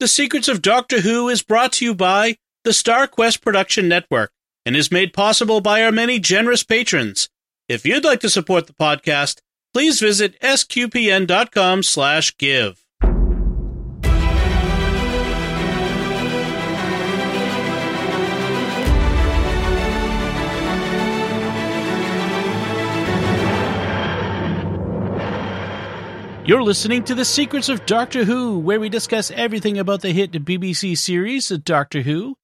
The Secrets of Doctor Who is brought to you by the Star Quest Production Network and is made possible by our many generous patrons. If you'd like to support the podcast, please visit sqpn.com You're listening to The Secrets of Doctor Who, where we discuss everything about the hit BBC series Doctor Who.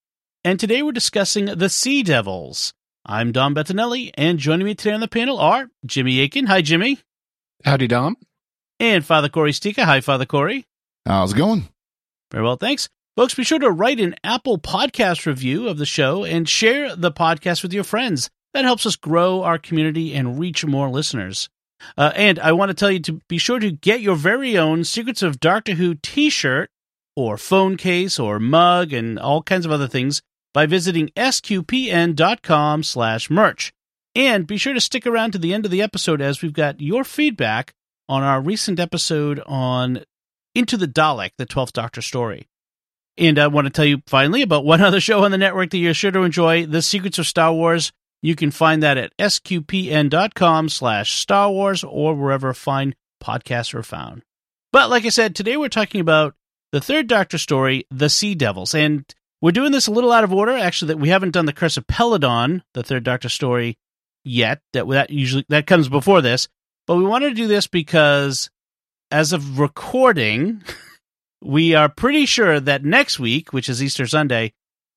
And today we're discussing The Sea Devils. I'm Dom Bettinelli, and joining me today on the panel are Jimmy Akin. Hi, Jimmy. Howdy, Dom. And Father Corey Sticha. Hi, Father Corey. How's it going? Very well, thanks. Folks, be sure to write an Apple podcast review of the show and share the podcast with your friends. That helps us grow our community and reach more listeners. Uh, and I want to tell you to be sure to get your very own Secrets of Doctor Who t shirt or phone case or mug and all kinds of other things by visiting sqpn.com slash merch. And be sure to stick around to the end of the episode as we've got your feedback on our recent episode on Into the Dalek, the 12th Doctor story. And I want to tell you finally about one other show on the network that you're sure to enjoy, The Secrets of Star Wars. You can find that at sqpn.com slash Star Wars or wherever fine podcasts are found. But like I said, today we're talking about the third Doctor story, The Sea Devils. And we're doing this a little out of order. Actually, that we haven't done the Curse of Peladon, the third Doctor story, yet. That that usually that comes before this. But we wanted to do this because as of recording, we are pretty sure that next week, which is Easter Sunday,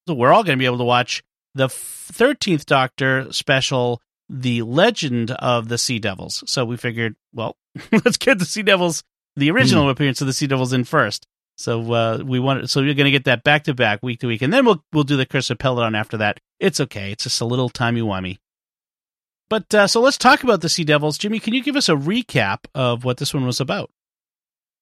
we're all going to be able to watch the 13th Doctor special, The Legend of the Sea Devils. So we figured, well, let's get the Sea Devils, the original mm. appearance of the Sea Devils in first. So uh, we want, so you're going to get that back to back, week to week, and then we'll we'll do the Curse of Peladon after that. It's okay. It's just a little timey wimey. But uh, so let's talk about the Sea Devils. Jimmy, can you give us a recap of what this one was about?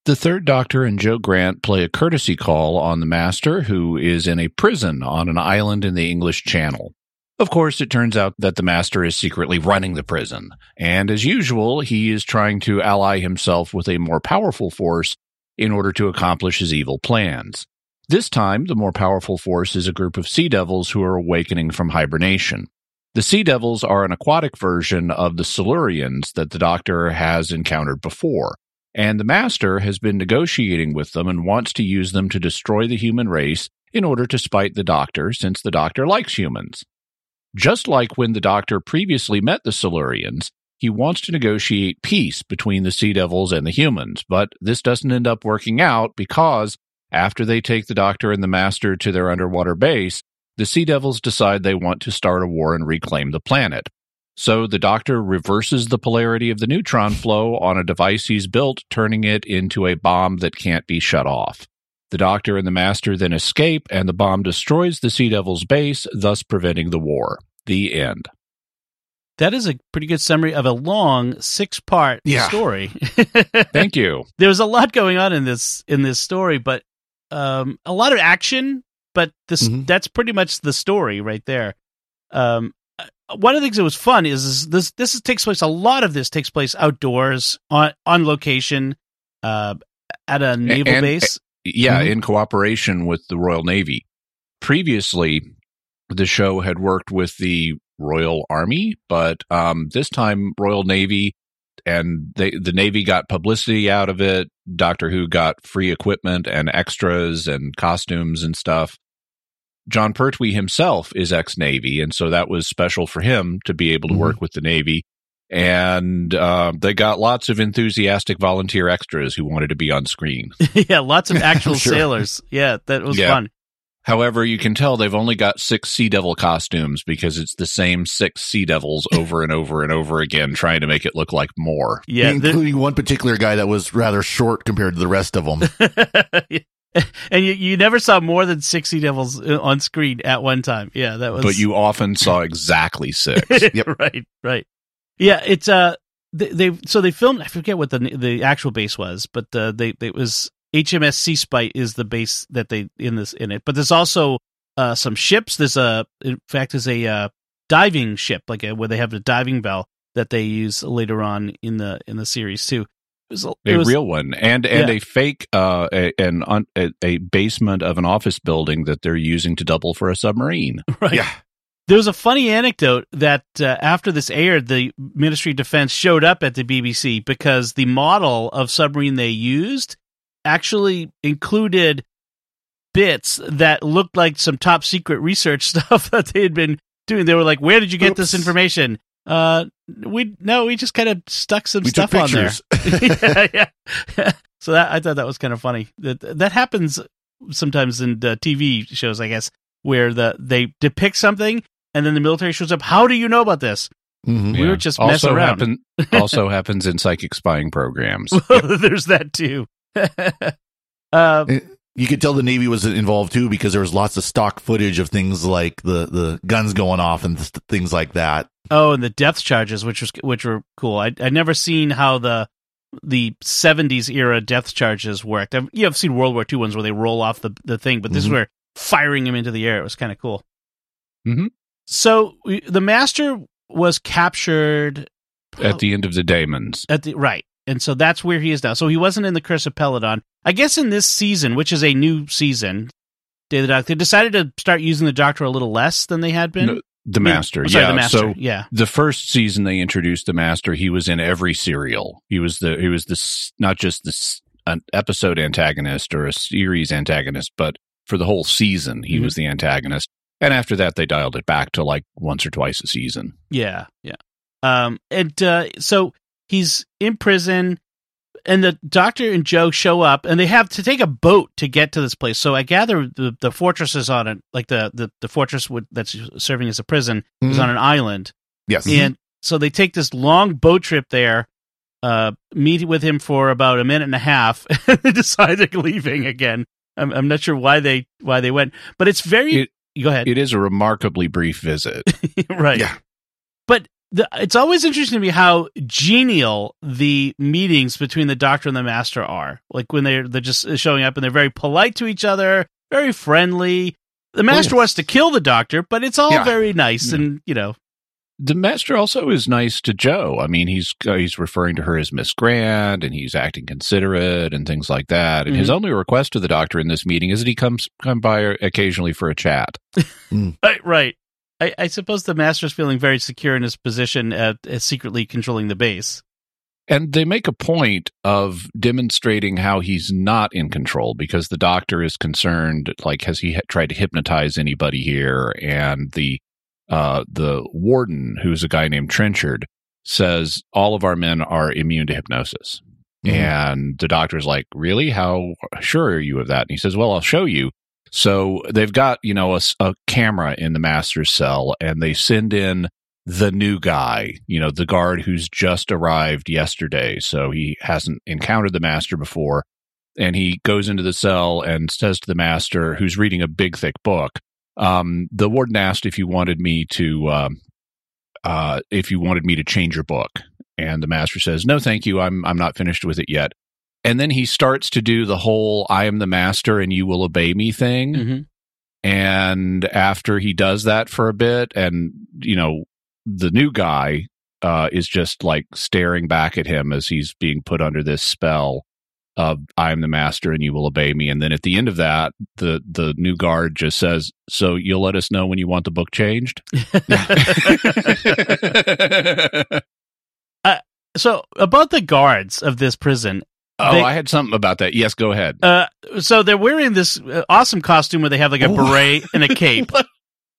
The third Doctor and Jo Grant play a courtesy call on the Master, who is in a prison on an island in the English Channel. Of course, it turns out that the Master is secretly running the prison, and as usual, he is trying to ally himself with a more powerful force in order to accomplish his evil plans. This time, the more powerful force is a group of sea devils who are awakening from hibernation. The sea devils are an aquatic version of the Silurians that the Doctor has encountered before, and the Master has been negotiating with them and wants to use them to destroy the human race in order to spite the Doctor, since the Doctor likes humans. Just like when the Doctor previously met the Silurians, he wants to negotiate peace between the Sea Devils and the humans, but this doesn't end up working out because after they take the Doctor and the Master to their underwater base, the Sea Devils decide they want to start a war and reclaim the planet. So the Doctor reverses the polarity of the neutron flow on a device he's built, turning it into a bomb that can't be shut off. The Doctor and the Master then escape, and the bomb destroys the Sea Devil's base, thus preventing the war. The end. That is a pretty good summary of a long six-part yeah. story. Thank you. There's a lot going on in this in this story, but um, a lot of action. But this mm-hmm. that's pretty much the story right there. Um, one of the things that was fun is, is this this is, takes place. A lot of this takes place outdoors on on location uh, at a naval and, base. Yeah, mm-hmm. in cooperation with the Royal Navy. Previously, the show had worked with the Royal Army, but um, this time Royal Navy, and they, the Navy got publicity out of it. Doctor Who got free equipment and extras and costumes and stuff. Jon Pertwee himself is ex Navy, and so that was special for him to be able to mm-hmm. work with the Navy. And uh, they got lots of enthusiastic volunteer extras who wanted to be on screen. yeah, lots of actual sure. sailors. Yeah, that was yeah. fun. However, you can tell they've only got six Sea Devil costumes because it's the same six Sea Devils over and over and over again, trying to make it look like more. Yeah, including one particular guy that was rather short compared to the rest of them. and you, you never saw more than six Sea Devils on screen at one time. Yeah, that was. But you often saw exactly six. yep. right, right. Yeah, it's uh, they, they so they filmed. I forget what the the actual base was, but uh, they it was HMS Sea Spite is the base that they in this in it, but there's also uh, some ships. There's a in fact there's a uh, diving ship like a, where they have a diving bell that they use later on in the in the series too. Was, a it was, real one, and and Yeah. a fake, uh, a, an un, a, a basement of an office building that they're using to double for a submarine. right. Yeah. There was a funny anecdote that uh, after this aired, the Ministry of Defense showed up at the BBC because the model of submarine they used actually included bits that looked like some top secret research stuff that they had been doing. They were like, "Where did you get this information?" Uh, we no, we just kind of stuck some We took stuff on there. pictures. yeah, yeah. so that I thought that was kind of funny. That that happens sometimes in uh, TV shows, I guess, where the they depict something and then the military shows up. How do you know about this? Mhm. We were just messing around. Happen, also happens in psychic spying programs. There's that too. uh, You could tell the Navy was involved too because there was lots of stock footage of things like the, the guns going off and th- things like that. oh, and the depth charges, which was which were cool. I I never seen how the the 70s era depth charges worked. I've, you have seen World War II ones where they roll off the the thing, but this is Mhm. where firing him into the air. It was kind of cool. Mhm. So we, the master was captured At the end of the Daemons. At the right, and so that's where he is now. So he wasn't in the Curse of Peladon. I guess in this season, which is a new season, Day of the Doctor, they decided to start using the Doctor a little less than they had been. No, the Master, sorry, yeah. the Master. So yeah, the first season they introduced the Master, he was in every serial. He was the he was this not just this an episode antagonist or a series antagonist, but for the whole season he Mhm. was the antagonist. And after that, they dialed it back to like once or twice a season. yeah, yeah. Um, and uh, so he's in prison, and the Doctor and Jo show up, and they have to take a boat to get to this place. So I gather the the fortress is on it, like the the the fortress would, that's serving as a prison is Mhm. on an island. Yes. And so they take this long boat trip there, uh, meet with him for about a minute and a half, and they decide they're leaving again. I'm, I'm not sure why they why they went, but it's very. It- go ahead. It is a remarkably brief visit. right. Yeah. But the, it's always interesting to me how genial the meetings between the Doctor and the Master are. Like when they're they're just showing up and they're very polite to each other, very friendly. The Master yes. wants to kill the Doctor, but it's all Yeah. very nice Yeah. and you know. The Master also is nice to Jo. I mean, he's uh, he's referring to her as Miss Grant, and he's acting considerate and things like that. And his only request to the Doctor in this meeting is that he comes come by occasionally for a chat. Right, right. I, I suppose the master's feeling very secure in his position at, at secretly controlling the base. And they make a point of demonstrating how he's not in control because the doctor is concerned, like, has he ha- tried to hypnotize anybody here? And the uh, the warden, who's a guy named Trenchard, says all of our men are immune to hypnosis. Mhm. And the doctor's like, really? How sure are you of that? And he says, well, I'll show you. So they've got, you know, a camera in the master's cell and they send in the new guy, you know, the guard who's just arrived yesterday. So he hasn't encountered the master before. And he goes into the cell and says to the master, who's reading a big, thick book, um, the warden asked if you wanted me to, um, uh, if you wanted me to change your book. And the master says, no, thank you. I'm, I'm not finished with it yet. And then he starts to do the whole I am the master and you will obey me thing. Mm-hmm. And after he does that for a bit, and, you know, the new guy uh, is just like staring back at him as he's being put under this spell of I am the master and you will obey me. And then at the end of that, the, the new guard just says, So you'll let us know when you want the book changed? so about the guards of this prison, Oh, They- I had something about that. Yes, go ahead. uh, so they're wearing this uh, awesome costume where they have like a beret and a cape.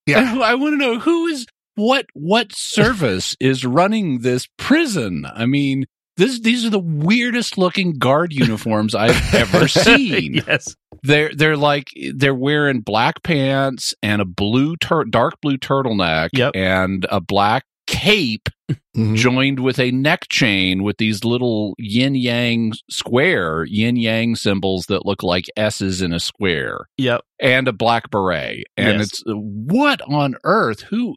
Yeah. I, want to know who is what what service is running this prison. I mean, this these are the weirdest looking guard uniforms I've ever seen. yes, They're they're like they're wearing black pants and a blue tur- dark blue turtleneck Yep. and a black cape Mhm. joined with a neck chain with these little yin yang square yin yang symbols that look like S's in a square yep. and a black beret. And Yes. it's what on earth? Who?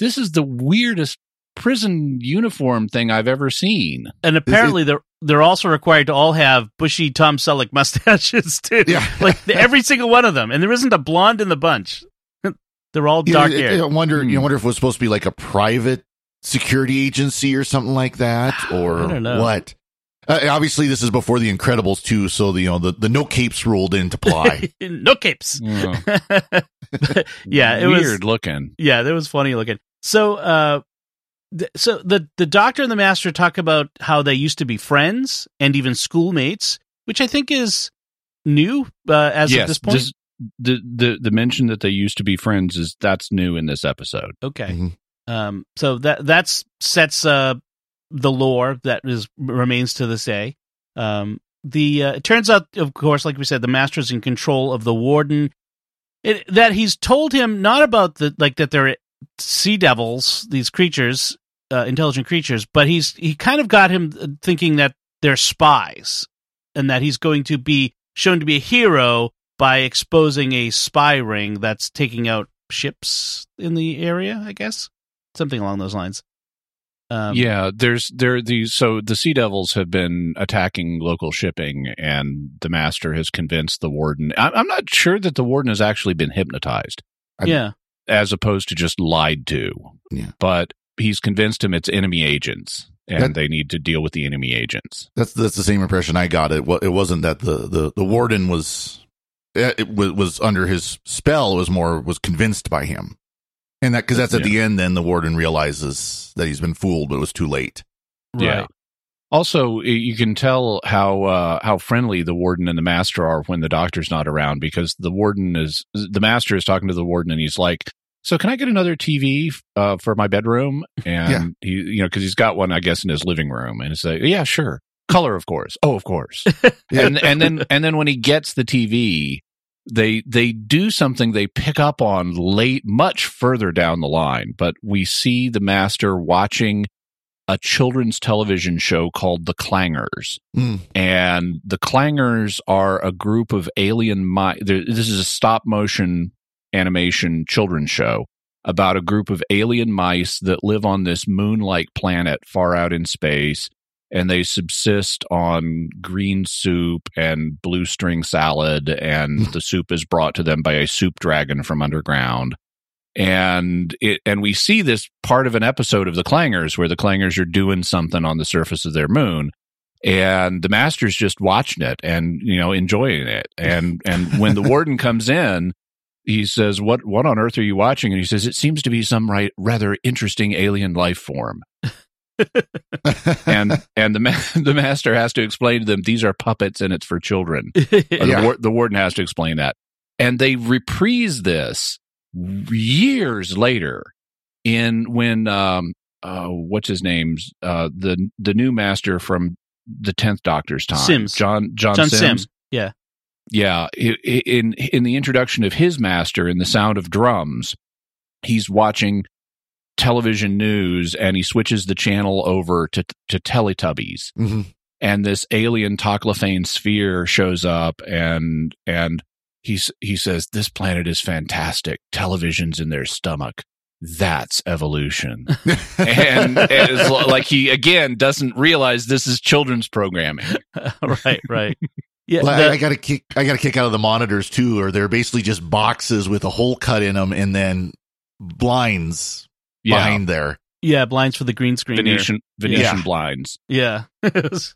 This is the weirdest prison uniform thing I've ever seen. And apparently they're they're also required to all have bushy Tom Selleck mustaches too. Yeah. like the- every single one of them, and there isn't a blonde in the bunch. They're all You- dark I- hair. I wonder. Hmm. You wonder if it was supposed to be like a private security agency or something like that, or I don't know. what. Uh, obviously, this is before the Incredibles too, so the you know the, the no capes ruled into play. no capes. Oh, yeah, it weird was. looking. Yeah, that was funny looking. So, uh, th- so the the doctor and the master talk about how they used to be friends and even schoolmates, which I think is new uh, as yes, of this point. this- the the the mention that they used to be friends is that's new in this episode. okay. Mhm. Um, so that that's sets uh the lore that is remains to this day. Um, the uh, it turns out, of course, like we said, the master's in control of the warden. It, that he's told him not about the like that they're sea devils, these creatures, uh, intelligent creatures, but he's he kind of got him uh, thinking that they're spies, and that he's going to be shown to be a hero by exposing a spy ring that's taking out ships in the area. I guess something along those lines. Um, yeah, there's there these so the Sea Devils have been attacking local shipping, and the master has convinced the warden. I, I'm not sure that the warden has actually been hypnotized, yeah, as opposed to just lied to. Yeah. but he's convinced him it's enemy agents, and That- they need to deal with the enemy agents. That's that's the same impression I got. It it wasn't that the the, the warden was it was, was under his spell. It was more was convinced by him, and that because that's at the end. Then the warden realizes that he's been fooled, but it was too late. right. Yeah. Also, you can tell how uh, how friendly the warden and the master are when the doctor's not around because the warden is the master is talking to the warden and he's like, "So can I get another TV uh, for my bedroom?" And Yeah. he, you know, because he's got one, I guess, in his living room, and it's like, "Yeah, sure, color, of course, oh, of course." and and then and then when he gets the TV, they they do something they pick up on late, much further down the line. But we see the master watching a children's television show called The Clangers, Mm. and the Clangers are a group of alien. Mi- this is a stop motion animation children's show about a group of alien mice that live on this moon-like planet far out in space and they subsist on green soup and blue string salad and hmm. the soup is brought to them by a soup dragon from underground. And it and we see this part of an episode of the clangers where the clangers are doing something on the surface of their moon and the master's just watching it and you know enjoying it. And and when the warden comes in he says what what on earth are you watching? And he says it seems to be some right rather interesting alien life form and and the ma- the master has to explain to them these are puppets and it's for children. Yeah. the, war- the warden has to explain that, and they reprise this years later in when um uh what's his name's uh the the new master from the tenth Doctor's time Sims. John John, John Sims. Sim. Yeah. Yeah, in in the introduction of his master in the sound of drums, he's watching television news and he switches the channel over to to Teletubbies Mhm. and this alien Toclafane sphere shows up and and he's he says this planet is fantastic television's in their stomach that's evolution and it's like he again doesn't realize this is children's programming right, right. Yeah, Well, the- I, I got a kick. I got a kick out of the monitors too, or they're basically just boxes with a hole cut in them, and then blinds yeah behind there. yeah, blinds for the green screen. there. venetian venetian Yeah. blinds Yeah. It was-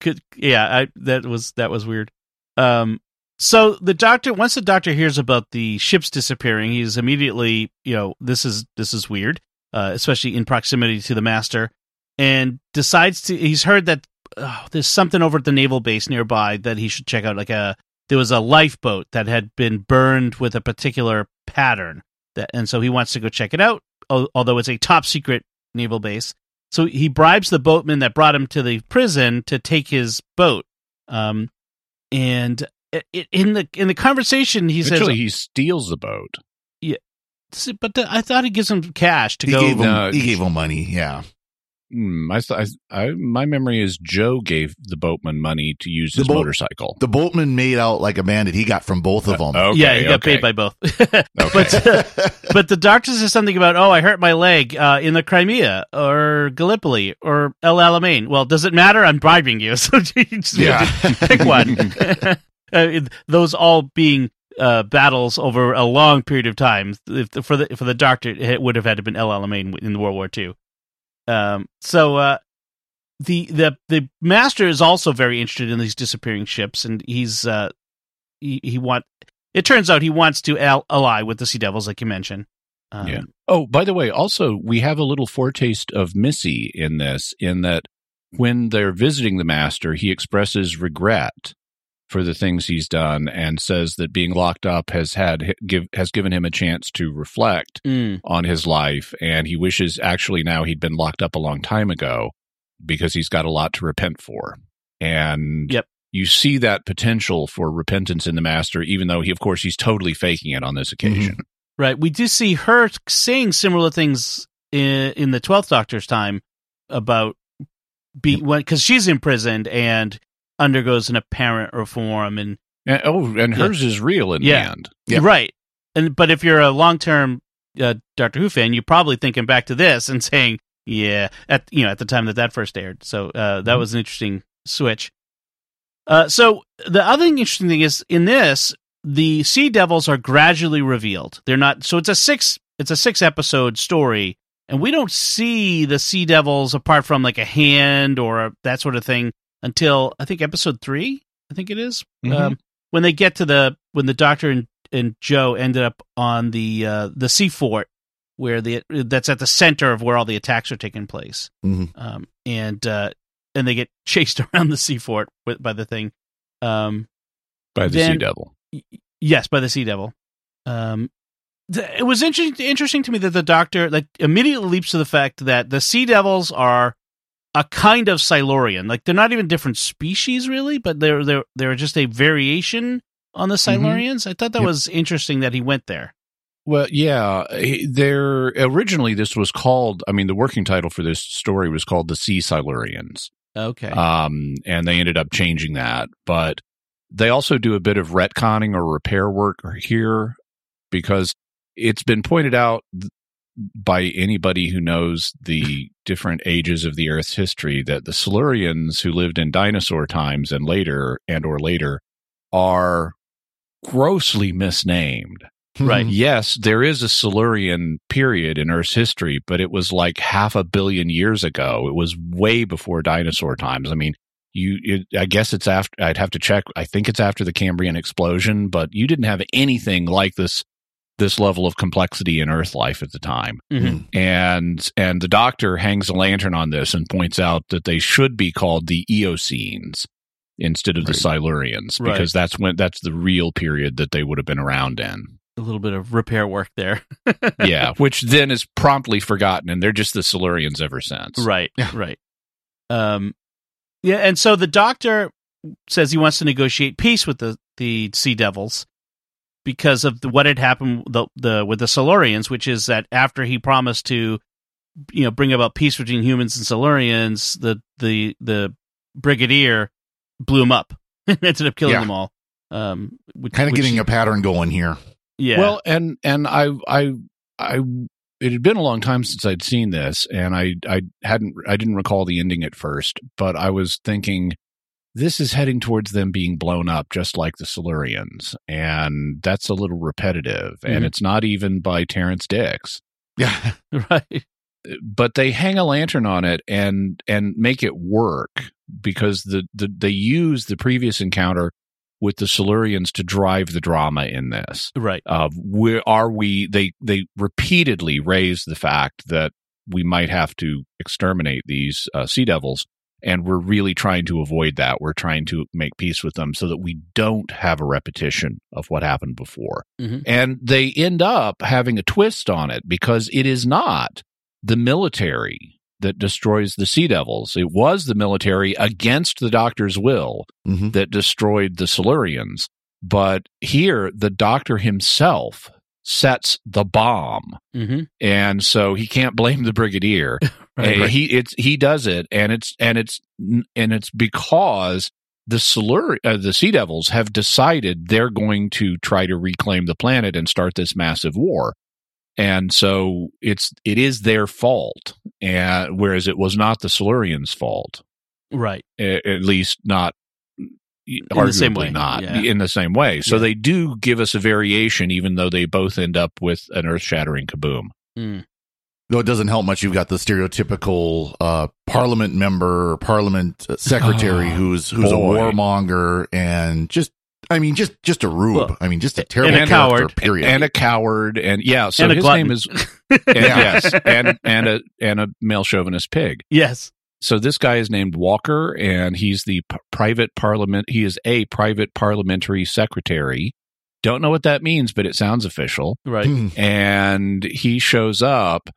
could yeah, I that was that was weird. Um so the doctor once the doctor hears about the ships disappearing, he's immediately, you know, this is this is weird, uh, especially in proximity to the master, and decides to he's heard that oh, there's something over at the naval base nearby that he should check out like a there was a lifeboat that had been burned with a particular pattern that and so he wants to go check it out al- although it's a top secret naval base so he bribes the boatman that brought him to the prison to take his boat. Um, and i- i- in the in the conversation, he says, he steals the boat Yeah, "But the, I thought he gives him cash to He go." gave him. No, he gave him money. Yeah. Hmm, I, I, I, my memory is Jo gave the boatman money to use The his boat- motorcycle. The boatman made out like a bandit. He got from both of them. Okay, yeah, he got paid by both. But uh, but the doctor says something about, "Oh, I hurt my leg uh, in the Crimea or Gallipoli or El Alamein." Well, does it matter? I'm bribing you, so you just Yeah. pick one. uh, those all being uh, battles over a long period of time. If for the for the doctor, it would have had to been El Alamein in World War II. Um, so uh, the the the master is also very interested in these disappearing ships, and he's uh he, he want. It turns out he wants to al- ally with the Sea Devils, like you mentioned. Um, Yeah. Oh, by the way, also we have a little foretaste of Missy in this, in that when they're visiting the master, he expresses regret for the things he's done and says that being locked up has had give has given him a chance to reflect mm, on his life, and he wishes actually now he'd been locked up a long time ago because he's got a lot to repent for. And Yep. you see that potential for repentance in the master, even though he, of course, he's totally faking it on this occasion. right. We do see her saying similar things in, in the Twelfth Doctor's time about when because she's imprisoned and undergoes an apparent reform and And, oh, and Yeah. hers is real in Yeah. the end. Yeah. right. And but if you're a long term uh, Doctor Who fan, you're probably thinking back to this and saying, "Yeah," at you know at the time that that first aired. So uh, that Mhm. was an interesting switch. Uh, so the other interesting thing is in this, the Sea Devils are gradually revealed. They're not. So it's a six. It's a six episode story, and we don't see the Sea Devils apart from like a hand or that sort of thing until I think episode three. I think it is Mhm. um, when they get to the when the Doctor and, and Jo ended up on the uh, the sea fort where the that's at the center of where all the attacks are taking place Mhm. um, and uh, and they get chased around the sea fort with, by the thing. Um, by the Then- Sea Devil. yes, by the Sea Devil. Um, th- it was interesting interesting to me that the Doctor like immediately leaps to the fact that the Sea Devils are a kind of Silurian. Like they're not even different species really, but they're they're they're just a variation on the Silurians. I thought that Yep. was interesting that he went there. Well, yeah, he- there originally this was called. I mean, the working title for this story was called "The Sea Silurians," Okay. um, and they ended up changing that. But they also do a bit of retconning or repair work here because it's been pointed out by anybody who knows the different ages of the Earth's history that the Silurians who lived in dinosaur times and later and or later are grossly misnamed. Hmm. Right. Yes, there is a Silurian period in Earth's history, but it was like half a billion years ago. It was way before dinosaur times. I mean, you, it, I guess it's after, I'd have to check. I think it's after the Cambrian explosion, but you didn't have anything like this, this level of complexity in Earth life at the time. Mhm. And, and the doctor hangs a lantern on this and points out that they should be called the Eocenes instead of the Silurians Right. because that's when, that's the real period that they would have been around in A little bit of repair work there. yeah, which then is promptly forgotten, and they're just the Silurians ever since. Right. Right. Um, yeah, and so the doctor says he wants to negotiate peace with the the Sea Devils because of the, what had happened the, the with the Silurians, which is that after he promised to, you know, bring about peace between humans and Silurians, the the the Brigadier blew him up and ended up killing Yeah. them all. Um, which, Kind of which- getting a pattern going here. yeah. Well, and and I I I it had been a long time since I'd seen this, and I I hadn't I didn't recall the ending at first, but I was thinking this is heading towards them being blown up just like the Silurians, and that's a little repetitive, and Mhm. it's not even by Terrance Dicks. Yeah. right. but they hang a lantern on it and and make it work because the, the they use the previous encounter with the Silurians to drive the drama in this. Right. Of where are we? They they repeatedly raise the fact that we might have to exterminate these uh, sea devils, and we're really trying to avoid that. We're trying to make peace with them so that we don't have a repetition of what happened before. Mhm. And they end up having a twist on it because it is not the military that destroys the Sea Devils. It was the military against the Doctor's will hmm that destroyed the Silurians. But here, the Doctor himself sets the bomb. hmm And so he can't blame the brigadier. Right, right. He it's he does it, and it's and it's and it's because the Silur uh, the Sea Devils have decided they're going to try to reclaim the planet and start this massive war, and so it's it is their fault, and whereas it was not the Silurians' fault, Right. at least not. The same arguably way, not yeah. in the same way. So Yeah. they do give us a variation, even though they both end up with an earth-shattering kaboom. Mm. though it doesn't help much. You've got the stereotypical uh, parliament member, or parliament secretary, Oh, who's who's a boy. warmonger, and just I mean, just just a rube. Well, I mean, just a terrible and a character, coward. Period. and a coward, and yeah. So And his glutton. name is and, yes, and and a and a male chauvinist pig. yes. So this guy is named Walker, and he's the p- private parliament. He is a private parliamentary secretary. Don't know what that means, but it sounds official. Right. Hmm. and he shows up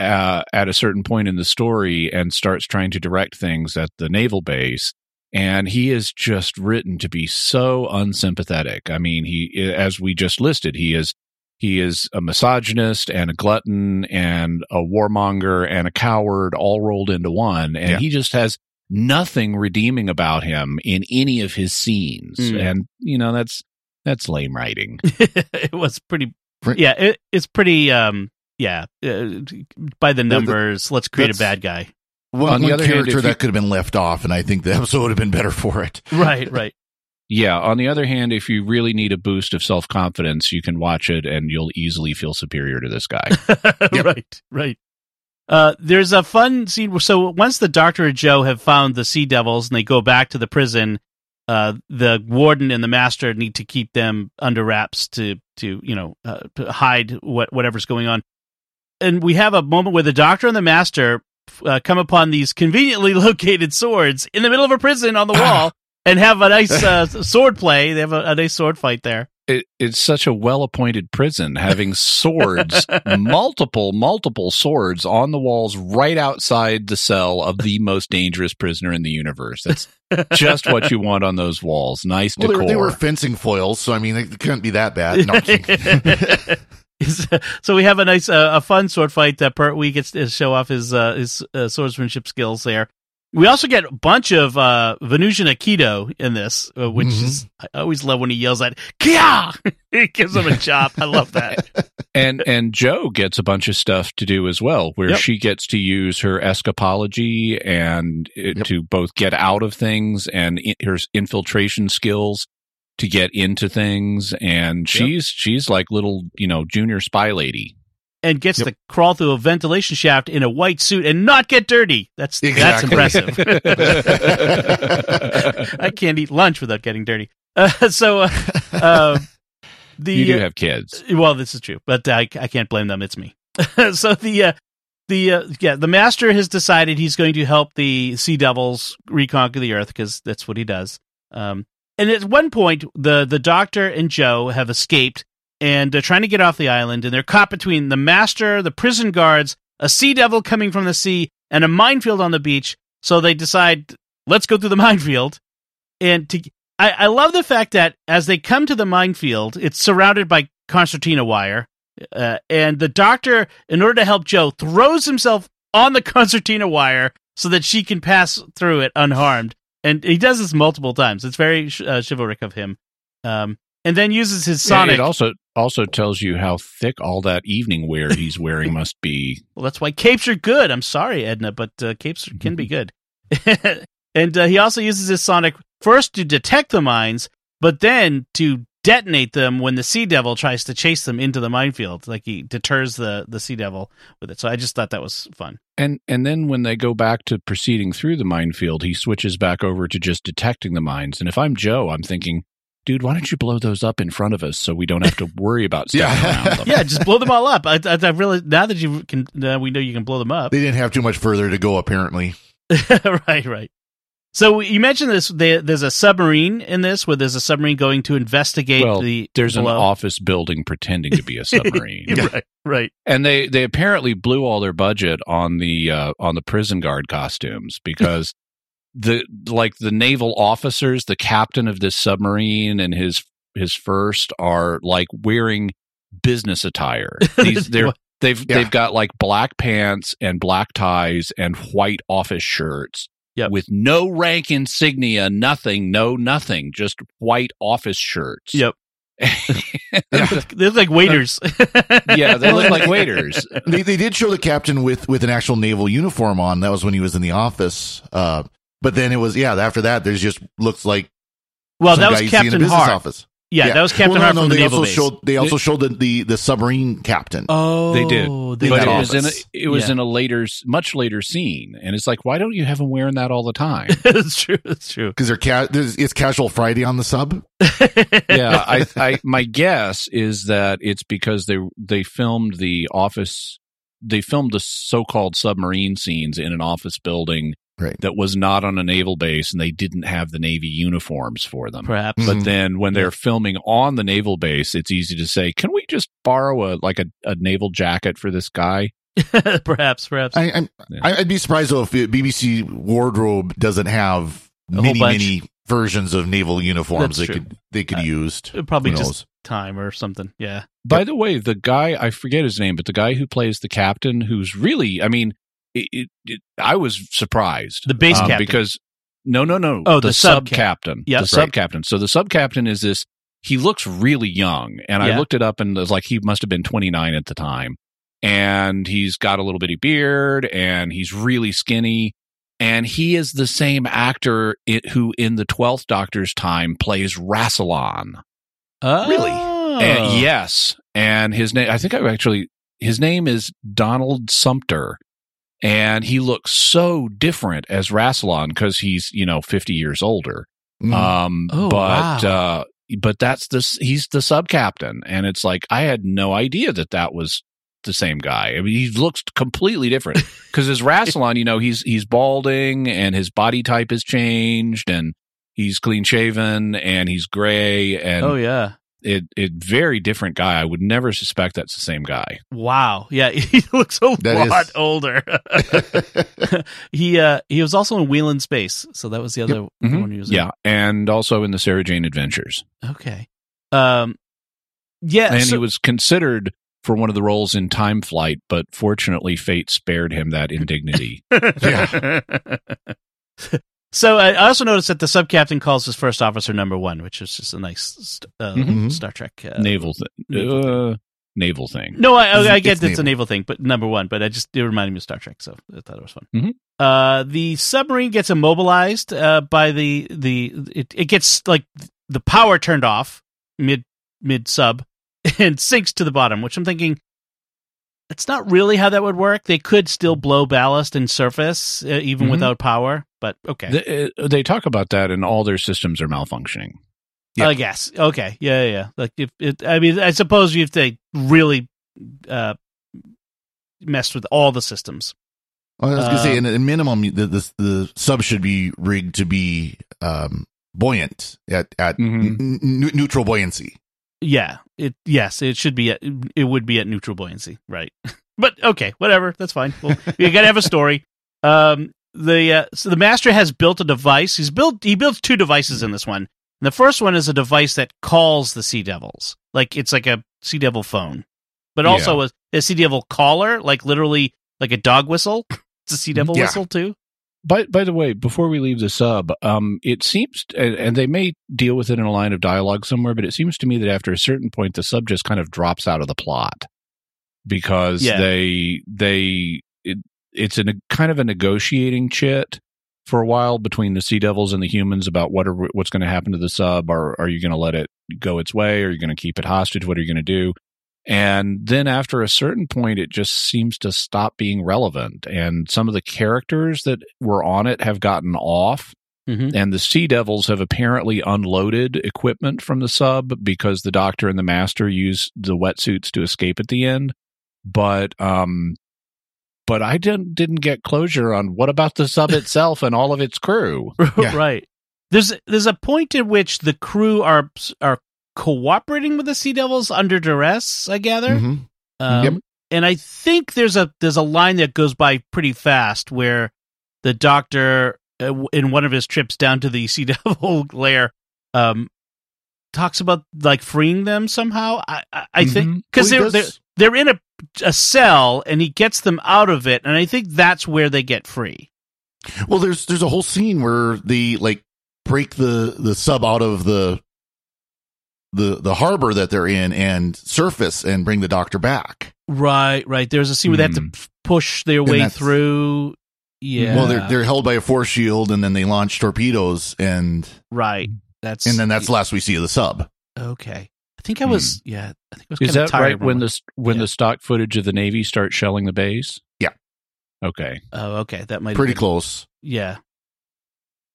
uh, at a certain point in the story and starts trying to direct things at the naval base and he is just written to be so unsympathetic i mean he as we just listed he is he is a misogynist and a glutton and a warmonger and a coward all rolled into one and Yeah. he just has nothing redeeming about him in any of his scenes Mm. and you know that's that's lame writing it was pretty. Yeah, it, it's pretty. Um, yeah, uh, by the the- numbers, let's create a bad guy. Well, On the one other hand, character you- that could have been left off, and I think the episode would have been better for it. Right, right. Yeah. On the other hand, if you really need a boost of self confidence, you can watch it and you'll easily feel superior to this guy. right, right. Uh, there's a fun scene. So once the Doctor and Jo have found the Sea Devils and they go back to the prison, uh, the warden and the master need to keep them under wraps to to you know uh, to hide what whatever's going on. And we have a moment where the Doctor and the master uh, come upon these conveniently located swords in the middle of a prison on the wall and have a nice uh, sword play. They have a, a nice sword fight there. it, it's such a well appointed prison having swords, multiple, multiple swords on the walls right outside the cell of the most dangerous prisoner in the universe. That's just what you want on those walls. Nice Well, they were, they were fencing foils, so I mean, it couldn't be that bad. No, I'm kidding. Is- so we have a nice, uh, a fun sword fight that Pertwee we gets to show off his uh, his uh, swordsmanship skills there. We also get a bunch of uh, Venusian Aikido in this, uh, which Mhm. is I always love when he yells at Kia. he gives him a chop. I love that. and and Jo gets a bunch of stuff to do as well, where Yep. she gets to use her escapology and it, Yep. to both get out of things and i her infiltration skills to get into things. And she's she's like little you know junior spy lady. And gets Yep. to crawl through a ventilation shaft in a white suit and not get dirty. That's Exactly. that's impressive. I can't eat lunch without getting dirty. Uh, so uh, uh, the you do have kids. Well, this is true, but I, I can't blame them. It's me. so the uh, the uh, yeah the master has decided he's going to help the sea devils reconquer the earth because that's what he does. Um, and at one point, the the doctor and Jo have escaped and they're trying to get off the island, and they're caught between the master, the prison guards, a sea devil coming from the sea, and a minefield on the beach. So they decide, let's go through the minefield. And to, I, I love the fact that as they come to the minefield, it's surrounded by concertina wire. Uh, and the doctor, in order to help Jo, throws himself on the concertina wire so that she can pass through it unharmed. And he does this multiple times. It's very uh, chivalric of him. Um, and then uses his sonic. It also also tells you how thick all that evening wear he's wearing must be. Well, that's why capes are good. I'm sorry, Edna, but uh, capes can be good. and uh, he also uses his sonic first to detect the mines, but then to detonate them when the sea devil tries to chase them into the minefield. Like he deters the the sea devil with it. So I just thought that was fun. And and then when they go back to proceeding through the minefield, he switches back over to just detecting the mines. And if I'm Jo, I'm thinking, dude, why don't you blow those up in front of us so we don't have to worry about stepping Yeah. around them? Yeah, just blow them all up. I, I, I really now that you can, uh, we know you can blow them up. they didn't have too much further to go, apparently. right, right. So you mentioned this. There, there's a submarine in this, where there's a submarine going to investigate Well, the. There's an office building pretending to be a submarine. right, right. and they they apparently blew all their budget on the uh, on the prison guard costumes because the like the naval officers, the captain of this submarine and his his first are like wearing business attire. These they're they've Yeah. they've got like black pants and black ties and white office shirts. Yep. With no rank insignia, nothing, no nothing, just white office shirts. Yep. Yeah. they look like waiters. yeah, they look like waiters. they they did show the captain with with an actual naval uniform on. That was when he was in the office. Uh, but then it was yeah. After that, there's just looks like well, some that guy was you see in a Captain business Hart. office. Yeah, that was Captain Well, no, Hart no, from the they naval also base. showed they also showed the, the the submarine captain. oh, They did. They but that it was in a, it was Yeah. in a later, much later scene, and it's like, why don't you have him wearing that all the time? it's true. That's true. because they're ca- it's casual Friday on the sub. yeah, I, I, my guess is that it's because they they filmed the office, they filmed the so-called submarine scenes in an office building Right. that was not on a naval base, and they didn't have the Navy uniforms for them. Perhaps. Mhm. But then when they're filming on the naval base, it's easy to say, "Can we just borrow a like a, a naval jacket for this guy?" perhaps. Perhaps. I, I'm, Yeah. I- I'd be surprised though if it, BBC wardrobe doesn't have A many many versions of naval uniforms That's they true. could they could Uh, use. Probably just knows? time or something. Yeah. By the way, the guy I forget his name, but the guy who plays the captain, who's really, I mean, it, it, it, I was surprised. The base um, captain. because no, no, no. Oh, the sub sub captain. Yep. the sub captain. So the sub captain is this. He looks really young, and Yeah. I looked it up, and it was like he must have been 29 at the time. And he's got a little bitty beard, and he's really skinny. And he is the same actor who, in the Twelfth Doctor's time, plays Rassilon. Really? Oh. And yes, and his name I think I actually his name is Donald Sumpter. And he looks so different as Rassilon because he's, you know, 50 years older. Mm. Um, Oh, but, wow. uh, but that's this he's the sub captain. And it's like, I had no idea that that was the same guy. I mean, he looks completely different because as Rassilon, you know, he's, he's balding and his body type has changed and he's clean shaven and he's gray and Oh yeah. It it very different guy. I would never suspect that's the same guy. Wow. Yeah. He looks a That lot is- older. he uh he was also in Wheel in Space, so that was the other the Mhm. one he was in. Yeah, and also in the Sarah Jane Adventures, Okay. Um. Yeah. and so- he was considered for one of the roles in Time Flight, but fortunately, fate spared him that indignity. Yeah. So I I also noticed that the sub captain calls his first officer number one, which is just a nice st- uh, Mhm. Star Trek uh, naval thing. naval Uh, naval thing. No, I, I, I It's- get it's it's a naval. naval thing, but number one. But I just it reminded me of Star Trek, so I thought it was fun. Mhm. Uh, the submarine gets immobilized uh, by the the it, it gets like the power turned off mid mid sub and sinks to the bottom, which I'm thinking that's not really how that would work. They could still blow ballast and surface uh, even Mhm. without power, but okay. They, uh, they talk about that, and all their systems are malfunctioning. Yeah. I guess. Okay. Yeah, yeah, yeah. Like if it, I mean, I suppose if they really uh, messed with all the systems. Well, I was gonna say, Um, in a minimum, the, the the sub should be rigged to be um, buoyant at at Mhm. n- n- neutral buoyancy. Yeah. It. Yes. It should be. At, it would be at neutral buoyancy. Right. but okay. Whatever. That's fine. Well, you gotta have a story. Um. The uh, so the master has built a device. He's built. He built two devices in this one. The first one is a device that calls the Sea Devils. Like it's like a Sea Devil phone, but also a, a Sea Devil caller, like literally like a dog whistle. It's a Sea Devil Yeah. whistle too. By by the way, before we leave the sub, um, it seems, and, and they may deal with it in a line of dialogue somewhere, but it seems to me that after a certain point, the sub just kind of drops out of the plot because Yeah. they they it's a kind of a negotiating chit for a while between the Sea Devils and the humans about what are what's going to happen to the sub. Are are you going to let it go its way? Are you going to keep it hostage? What are you going to do? And then after a certain point, it just seems to stop being relevant. And some of the characters that were on it have gotten off. Mm-hmm. And the Sea Devils have apparently unloaded equipment from the sub because the Doctor and the Master use the wetsuits to escape at the end. But um, but I didn't didn't get closure on what about the sub itself and all of its crew. Yeah. right. There's there's a point at which the crew are are cooperating with the Sea Devils under duress. I gather. Mhm. Um, Yep. And I think there's a there's a line that goes by pretty fast where the Doctor, uh, in one of his trips down to the Sea Devil lair, um, talks about like freeing them somehow. I I, I think Mhm. because Well, they're, they're they're in a a cell and he gets them out of it, and I think that's where they get free. Well, there's there's a whole scene where they like break the the sub out of the the the harbor that they're in and surface and bring the doctor back. Right, right. There's a scene where they have to Hmm. push their way through. Yeah. Well, they're they're held by a force shield and then they launch torpedoes and right. That's and then that's the last we see of the sub. Okay. I think I was. Yeah, I think I was. Hmm. Is kinda that tired right when the the when Yeah. the stock footage of the Navy starts shelling the base? Yeah. Okay. Oh, okay. That might Pretty have been- close. Yeah.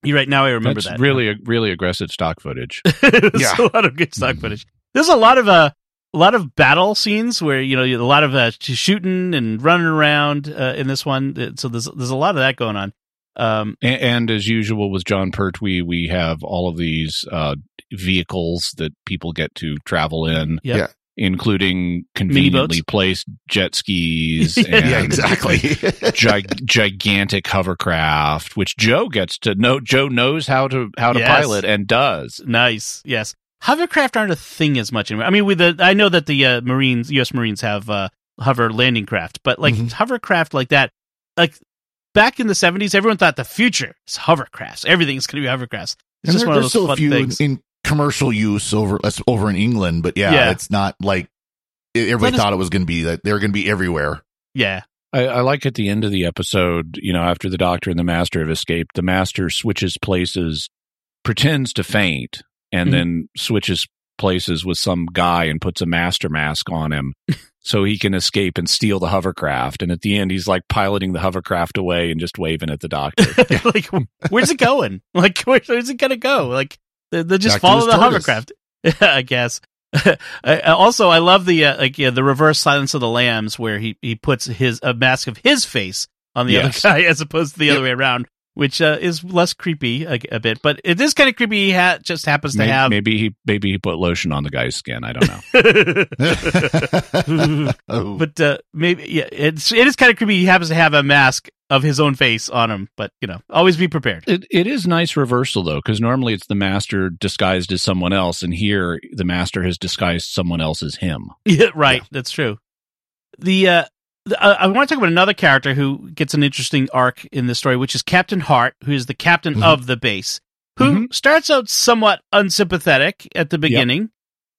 You're right. Now I remember That's that. really really aggressive stock footage. There's Yeah. a lot of good stock Mhm. footage. There's a lot of uh, a lot of battle scenes where you know a lot of uh, shooting and running around uh, in this one. So there's there's a lot of that going on. Um, and, and as usual with Jon Pertwee, we have all of these uh, vehicles that people get to travel in. Yep. Yeah. Including conveniently placed jet skis Yeah, and yeah, exactly. gig- gigantic hovercraft, which Jo gets to know. Jo knows how to how to Yes. pilot and does. nice. Yes. Hovercraft aren't a thing as much anymore. I mean, with the I know that the uh, Marines, U.S. Marines, have uh, hover landing craft, but like Mhm. hovercraft like that, like back in the '70s, everyone thought the future is hovercrafts. Everything's going to be hovercrafts. It's And just there- one of there's those so fun few in, things. in commercial use over over in England, but yeah, Yeah. it's not like everybody Let thought it was going to be that they're going to be everywhere. yeah. I, I like at the end of the episode, you know, after the doctor and the master have escaped, the master switches places, pretends to faint, and Mhm. then switches places with some guy and puts a master mask on him so he can escape and steal the hovercraft. And at the end, he's like piloting the hovercraft away and just waving at the doctor. like, where's it going? Like, where, where's it gonna go? Like, they, they just follow the hovercraft. I guess. I- also, I love the uh, like yeah, the reverse Silence of the Lambs, where he he puts his a mask of his face on the Yes. other guy as opposed to the Yep. other way around, which uh, is less creepy a, a bit. But it is kind of creepy. He ha- just happens to maybe, have. maybe he maybe he put lotion on the guy's skin. I don't know. oh, but uh, maybe yeah, it's it is kind of creepy. He happens to have a mask of his own face on him, but you know, always be prepared. It it is nice reversal though, because normally it's the master disguised as someone else, and here the master has disguised someone else as him. Yeah, right. That's true. The uh, the, uh, I want to talk about another character who gets an interesting arc in this story, which is Captain Hart, who is the captain Mhm. of the base, who starts out somewhat unsympathetic at the beginning,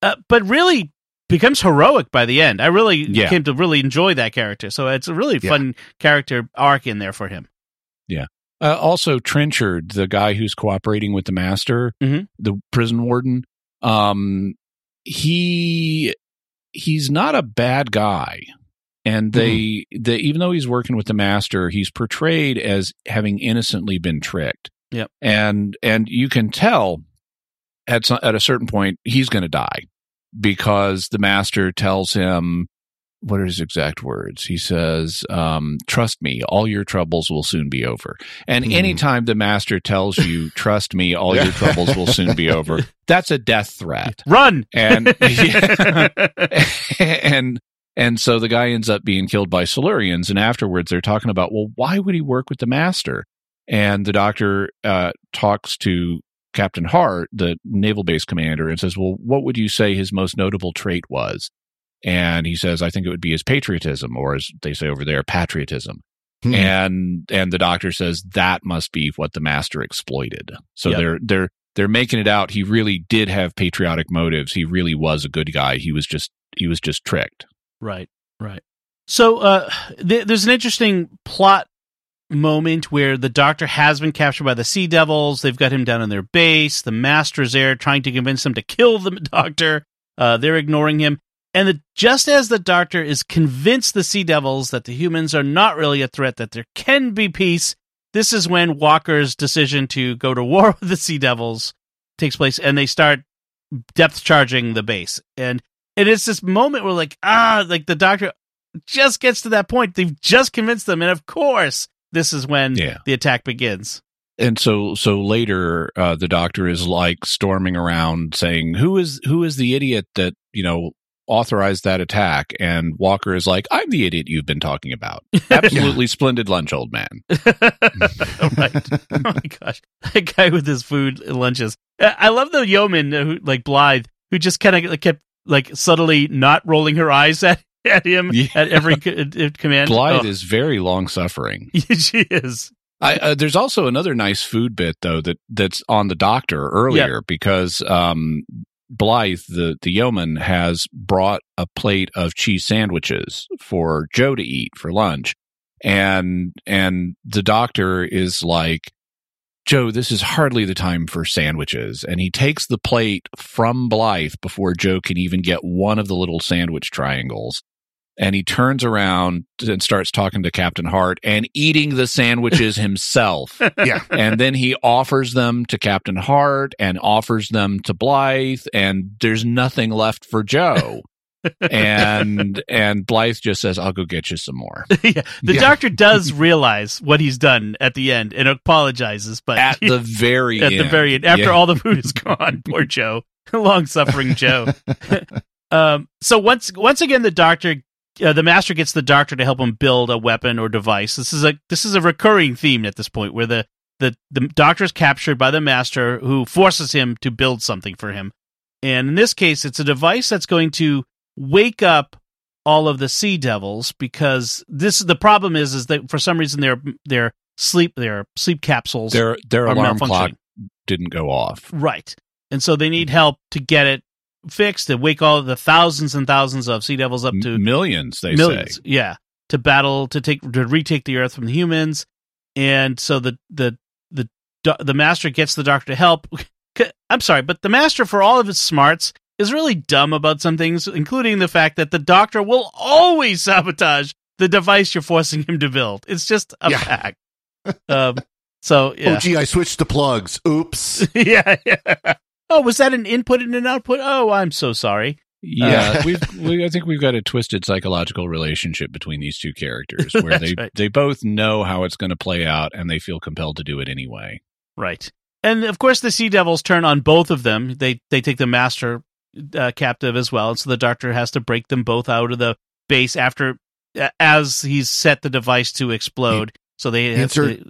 uh, but really becomes heroic by the end. I really Yeah. came to really enjoy that character, so it's a really Yeah. fun character arc in there for him. Yeah. Uh, also, Trenchard, the guy who's cooperating with the master, Mhm. the prison warden, um, he he's not a bad guy, and they they even though he's working with the master, he's portrayed as having innocently been tricked. Yep. and and you can tell at some, at a certain point he's going to die because the master tells him what are his exact words? He says, um, "Trust me, all your troubles will soon be over." And Hmm. anytime the master tells you, "Trust me, all your troubles will soon be over," that's a death threat. Run! And and and so the guy ends up being killed by Silurians. And afterwards, they're talking about, well, why would he work with the master? And the doctor uh, talks to Captain Hart, the naval base commander, and says, well, what would you say his most notable trait was? And he says, I think it would be his patriotism, or as they say over there, patriotism. Hmm. And and the doctor says that must be what the master exploited. So Yep. they're they're they're making it out he really did have patriotic motives. He really was a good guy. He was just he was just tricked. Right, right. So uh, th- there's an interesting plot moment where the doctor has been captured by the Sea Devils. They've got him down in their base. The master's there trying to convince them to kill the doctor. Uh, they're ignoring him. And the, just as the doctor is convinced the Sea Devils that the humans are not really a threat, that there can be peace, this is when Walker's decision to go to war with the Sea Devils takes place, and they start depth charging the base. And and it's this moment where like ah like the doctor just gets to that point they've just convinced them and of course this is when Yeah. the attack begins And so so later uh, the doctor is like storming around saying, Who is who is the idiot that, you know, authorized that attack? And Walker is like, I'm the idiot you've been talking about. Absolutely splendid lunch, old man. right oh my gosh that guy with his food lunches i I love the yeoman who like blythe who just kind of kept like subtly not rolling her eyes at, at him Yeah. at every command. Blythe Oh, is very long suffering. she is. I, uh, there's also another nice food bit though that that's on the doctor earlier because um, Blythe, the the yeoman, has brought a plate of cheese sandwiches for Jo to eat for lunch, and and the doctor is like, Jo, this is hardly the time for sandwiches. And he takes the plate from Blythe before Jo can even get one of the little sandwich triangles. And he turns around and starts talking to Captain Hart and eating the sandwiches himself. Yeah. and then he offers them to Captain Hart and offers them to Blythe, and there's nothing left for Jo. And and Blythe just says, "I'll go get you some more." yeah. The Yeah. doctor does realize what he's done at the end and apologizes, but At the very at end. the very end, after Yeah. all the food is gone, poor Jo, long suffering Jo. um, so once once again, the doctor, uh, the master gets the doctor to help him build a weapon or device. This is a this is a recurring theme at this point, where the the the doctor is captured by the master, who forces him to build something for him. And in this case, it's a device that's going to wake up all of the sea devils because this the problem is is that for some reason their their sleep their sleep capsules their their alarm clock didn't go off. Right. And so they need help to get it fixed to wake all the thousands and thousands of sea devils up to millions, they millions. say. Yeah. To battle to take to retake the earth from the humans. And so the the the the master gets the doctor to help. I'm sorry, but the master for all of his smarts is really dumb about some things, including the fact that the doctor will always sabotage the device you're forcing him to build. It's just a Yeah. fact. Um, so yeah. Oh, gee, I switched the plugs. Oops. yeah, yeah. Oh, was that an input and an output? Oh, I'm so sorry. Yeah, we've, we, I think we've got a twisted psychological relationship between these two characters where they right. they both know how it's going to play out and they feel compelled to do it anyway. Right. And of course, the Sea Devils turn on both of them. They they take the master uh, captive as well, and so the Doctor has to break them both out of the base after as he's set the device to explode. So they have Insert-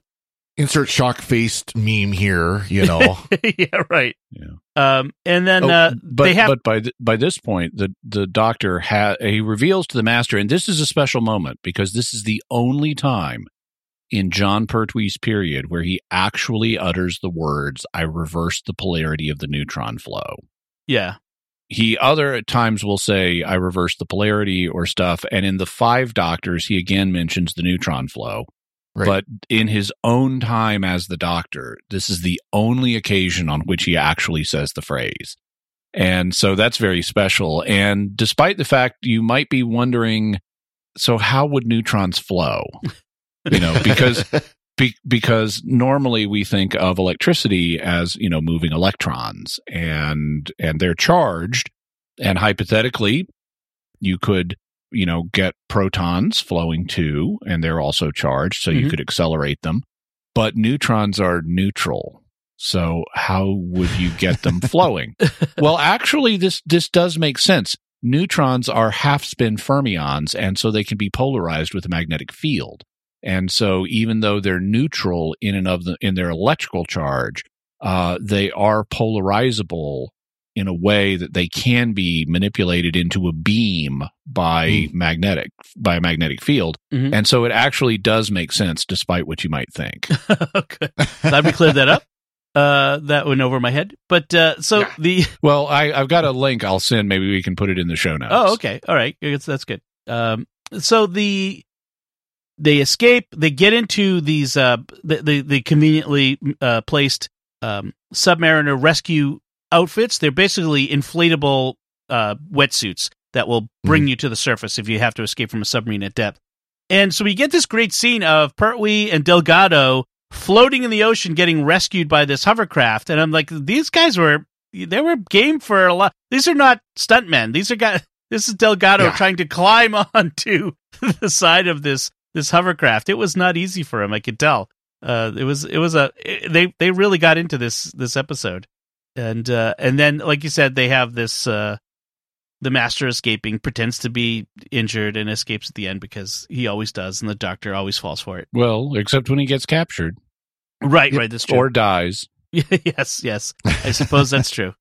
Insert shock faced meme here, you know. yeah, right. Yeah. Um, and then Oh, uh, but they have but by th- by this point, the the doctor ha- he reveals to the master, and this is a special moment because this is the only time in Jon Pertwee's period where he actually utters the words, "I reversed the polarity of the neutron flow." yeah, he other at times will say i reversed the polarity or stuff. And in the five doctors he again mentions the neutron flow. Right. but in his own time as the doctor this is the only occasion on which he actually says the phrase. And so that's very special. And despite the fact you might be wondering so how would neutrons flow? You know because be, because normally we think of electricity as you know moving electrons and and they're charged. And hypothetically you could you know get protons flowing too and they're also charged so you Mhm. could accelerate them. But neutrons are neutral. So how would you get them flowing? Well actually this this does make sense. Neutrons are half spin fermions and so they can be polarized with a magnetic field and so even though they're neutral in and of the in their electrical charge uh, they are polarizable in a way that they can be manipulated into a beam by magnetic by a magnetic field Mhm. and so it actually does make sense despite what you might think okay. Glad we cleared that up. Uh, that went over my head. But uh, so Yeah. the well I, i've got a link i'll send maybe we can put it in the show notes Oh, okay. All right. That's, that's good. Um, so the they escape. They get into these uh the the, the conveniently uh, placed um, submariner rescue outfits. They're basically inflatable uh, wetsuits that will bring you to the surface if you have to escape from a submarine at depth. And so we get this great scene of Pertwee and Delgado floating in the ocean, getting rescued by this hovercraft. And I'm like, these guys were they were game for a lot. These are not stuntmen. These are guys. This is Delgado Yeah. trying to climb onto the side of this this hovercraft. It was not easy for him. I could tell. Uh, it was it was a they they really got into this this episode, and uh, and then like you said, they have this uh, the master escaping pretends to be injured and escapes at the end because he always does, and the doctor always falls for it. well except when he gets captured Right, right. That's true. or dies yes, yes. I suppose that's true.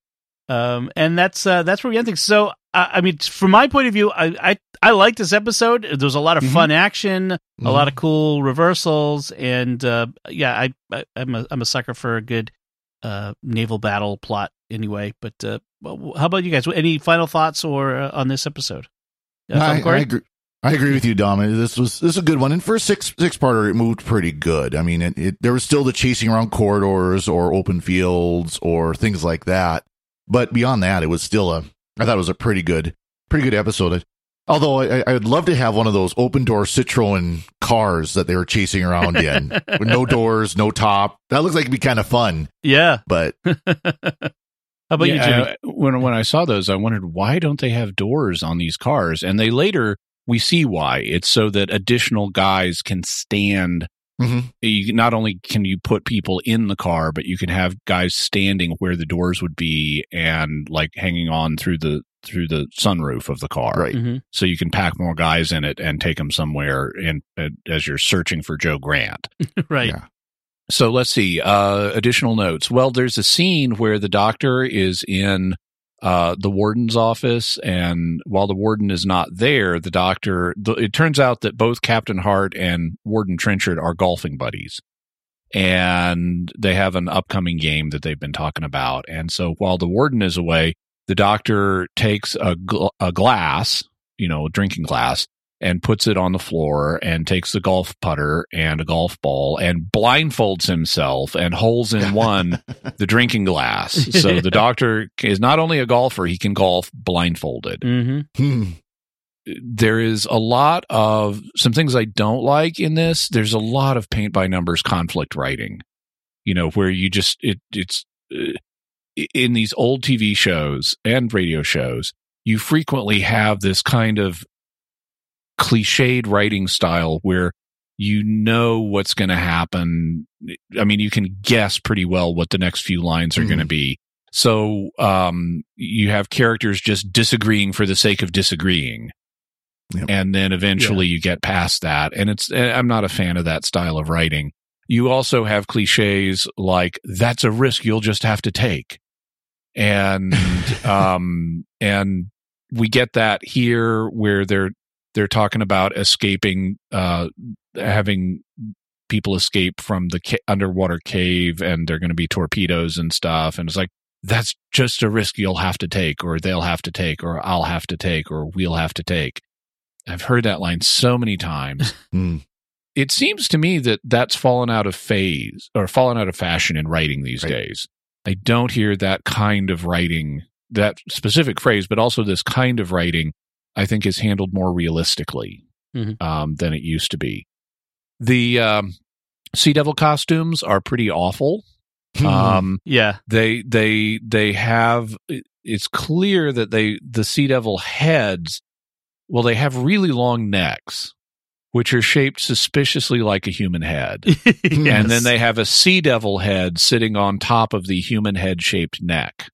Um, and that's uh, that's where we end things. So, uh, I mean, from my point of view, I I, I like this episode. There's a lot of Mhm. fun action, a Mhm. lot of cool reversals, and uh, yeah, I, I I'm a I'm a sucker for a good uh, naval battle plot anyway. But uh, how about you guys? Any final thoughts or uh, on this episode? Uh, I, I agree. I agree with you, Dom. This was this is a good one. And for a six six parter, it moved pretty good. I mean, it, it, there was still the chasing around corridors or open fields or things like that. But beyond that, it was still a. I thought it was a pretty good, pretty good episode. Although I, I would love to have one of those open door Citroen cars that they were chasing around in, with no doors, no top. That looks like it'd be kind of fun. Yeah. But How about you, Jimmy? I- when when I saw those, I wondered why don't they have doors on these cars? And they later we see why. It's so that additional guys can stand. Mhm. You, not only can you put people in the car, but you can have guys standing where the doors would be and like hanging on through the through the sunroof of the car. right, Mhm. So you can pack more guys in it and take them somewhere in, uh, as you're searching for Jo Grant. Right. Yeah. So let's see. Uh, additional notes. Well, there's a scene where the doctor is in uh, the warden's office, and while the warden is not there, the doctor. The, it turns out that both Captain Hart and Warden Trenchard are golfing buddies, and they have an upcoming game that they've been talking about. And so while the warden is away, the doctor takes a, gl- a glass, you know, a drinking glass, and puts it on the floor and takes the golf putter and a golf ball and blindfolds himself and holes in one the drinking glass. So the doctor is not only a golfer, he can golf blindfolded. hmm Hmm. There is a lot of some things I don't like in this. There's a lot of paint by numbers conflict writing, you know, where you just, it, it's uh, in these old TV shows and radio shows, you frequently have this kind of cliched writing style where you know what's going to happen. I mean, you can guess pretty well what the next few lines are Mhm. going to be. So, um, you have characters just disagreeing for the sake of disagreeing. Yep. And then eventually you get past that. And it's, eh, I'm not a fan of that style of writing. You also have cliches like, that's a risk you'll just have to take. And, um, and we get that here where they're, they're talking about escaping, uh, having people escape from the ca- underwater cave and they're going to be torpedoes and stuff. And it's like, that's just a risk you'll have to take, or they'll have to take, or I'll have to take, or we'll have to take. I've heard that line so many times. Hmm. it seems to me that that's fallen out of phase or fallen out of fashion in writing these Right. days. I don't hear that kind of writing, that specific phrase, but also this kind of writing, I think is handled more realistically Mhm. um, than it used to be. The um, Sea Devil costumes are pretty awful. Hmm. Um, Yeah. they they they have it's clear that they the sea devil heads well they have really long necks which are shaped suspiciously like a human head and then they have a sea devil head sitting on top of the human head shaped neck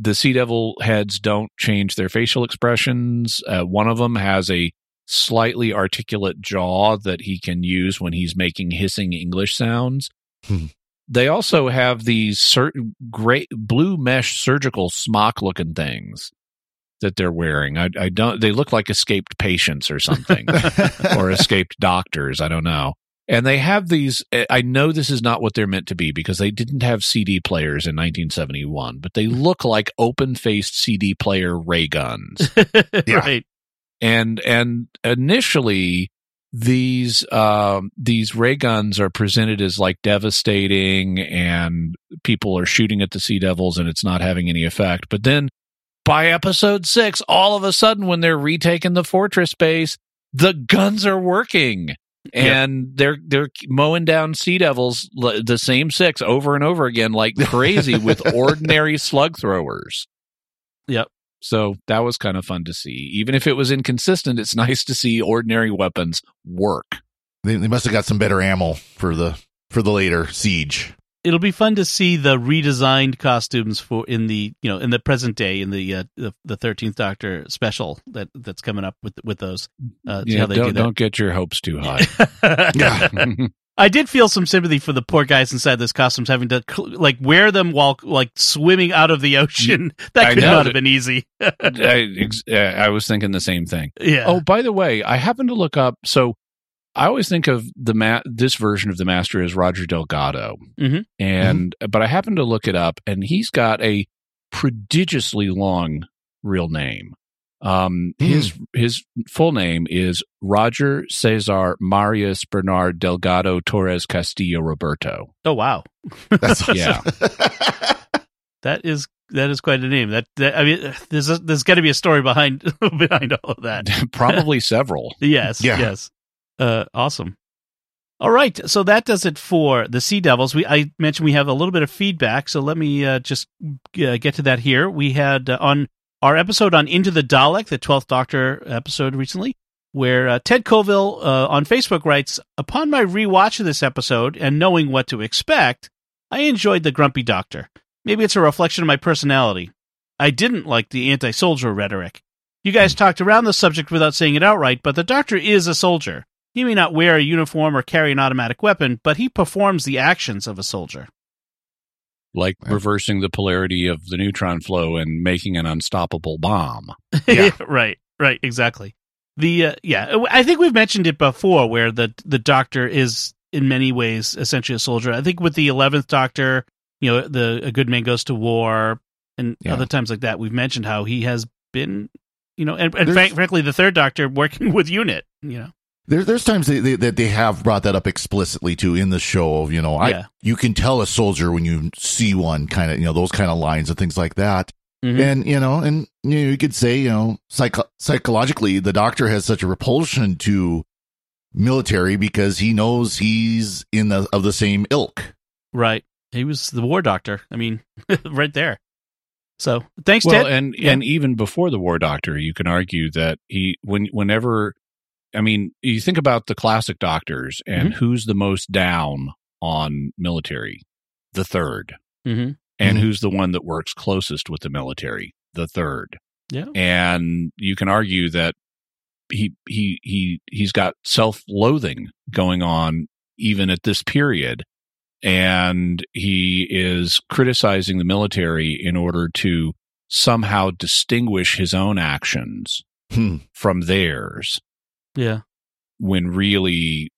the sea devil heads don't change their facial expressions uh, one of them has a slightly articulate jaw that he can use when he's making hissing english sounds Hmm. they also have these certain great blue mesh surgical smock looking things that they're wearing. I, I don't. They look like escaped patients or something, or escaped doctors. I don't know. And they have these. eh, I know this is not what they're meant to be because they didn't have CD players in 1971, but they look like open-faced CD player ray guns Yeah. Right. and and initially these um these ray guns are presented as like devastating and people are shooting at the sea devils and it's not having any effect but then by episode 6 all of a sudden when they're retaking the fortress base the guns are working and they're they're mowing down sea devils the same six over and over again like crazy with ordinary slug throwers Yep. so that was kind of fun to see. Even if it was inconsistent, it's nice to see ordinary weapons work. they, they must have got some better ammo for the for the later siege. It'll be fun to see the redesigned costumes for in the you know in the present day in the uh, the Thirteenth Doctor special that that's coming up with with those. Uh, Yeah, don't, do don't get your hopes too high. I did feel some sympathy for the poor guys inside those costumes having to like wear them while like swimming out of the ocean. That could not have been easy. I, ex- I was thinking the same thing. yeah. Oh, by the way, I happened to look up. So I always think of the ma- this version of the master as Roger Delgado, Mhm. and but I happened to look it up, and he's got a prodigiously long real name. Um, his his full name is Roger Cesar Marius Bernard Delgado Torres Castillo Roberto. Oh wow, That's Yeah. that is that is quite a name. That, that I mean, there's a, there's got to be a story behind behind all of that. Probably several. Yes, Yeah. yes. Uh, awesome. All right, so that does it for the Sea Devils. We I mentioned we have a little bit of feedback, so let me uh, just uh, get to that here. We had uh, on our episode on Into the Dalek, the Twelfth Doctor episode recently, where uh, Ted Colville uh, on Facebook writes, "Upon my rewatch of this episode and knowing what to expect, I enjoyed the Grumpy Doctor. Maybe it's a reflection of my personality. I didn't like the anti-soldier rhetoric. You guys talked around the subject without saying it outright, but the Doctor is a soldier." He may not wear a uniform or carry an automatic weapon, but he performs the actions of a soldier. Like reversing the polarity of the neutron flow and making an unstoppable bomb. Yeah. right, right, exactly. The uh, yeah, I think we've mentioned it before, where the the Doctor is in many ways essentially a soldier. I think with the eleventh Doctor, you know, the a good man goes to war, and Yeah. other times like that, we've mentioned how he has been, you know, and, and There's- frank, frankly, the third Doctor working with Unit, you know, There, there's times they, they, that they have brought that up explicitly too in the show of you know I Yeah. you can tell a soldier when you see one kind of you know those kind of lines and things like that Mhm. and you know and you, know, you could say you know psycho- psychologically the doctor has such a repulsion to military because he knows he's in the of the same ilk right. He was the War Doctor. I mean, right there. So thanks, Well, Ted. and Yeah. and even before the War Doctor, you can argue that he when whenever, I mean, you think about the classic doctors and Mm-hmm. who's the most down on military, the third, hmm and Mhm. who's the one that works closest with the military, the third. Yeah. and you can argue that he he he he's got self-loathing going on even at this period and he is criticizing the military in order to somehow distinguish his own actions Hmm. from theirs Yeah. when really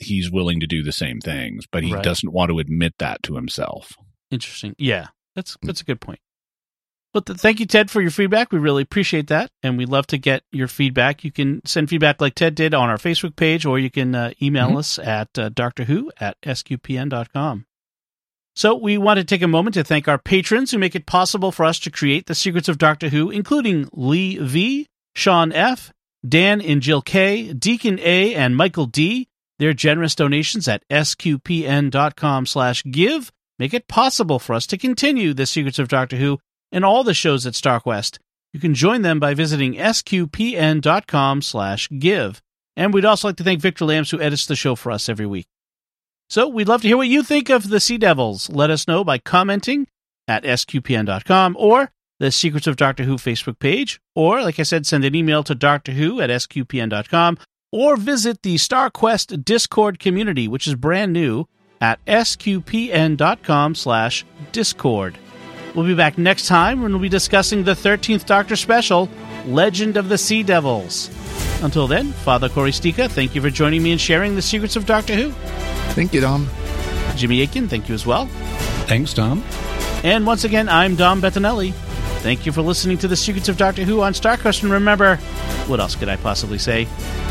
he's willing to do the same things but he Right. doesn't want to admit that to himself Interesting. Yeah, that's that's a good point. But th- thank you, Ted, for your feedback. We really appreciate that, and we'd love to get your feedback. You can send feedback like Ted did on our Facebook page, or you can uh, email Mhm. us at uh, Doctor Who at sqpn.com. So we want to take a moment to thank our patrons who make it possible for us to create the Secrets of Doctor Who, including Lee V, Sean F, Dan and Jill K, Deacon A, and Michael D. Their generous donations at sqpn.com slash give make it possible for us to continue the Secrets of Doctor Who and all the shows at StarQuest. You can join them by visiting sqpn.com slash give. And we'd also like to thank Victor Lambs, who edits the show for us every week. So we'd love to hear what you think of the Sea Devils. Let us know by commenting at sqpn.com or the Secrets of Doctor Who Facebook page, or, like I said, send an email to Doctor Who at sqpn.com, or visit the StarQuest Discord community, which is brand new at sqpn.com slash discord. We'll be back next time when we'll be discussing the 13th Doctor special, Legend of the Sea Devils. Until then, Father Cory Sticha, thank you for joining me and sharing the secrets of Doctor Who. thank you dom Jimmy Akin, thank you as well. thanks tom And once again, I'm Dom Bettinelli. Thank you for listening to the Secrets of Doctor Who on StarQuest. And remember, what else could I possibly say?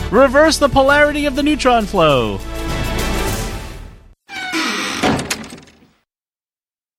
Reverse the polarity of the neutron flow.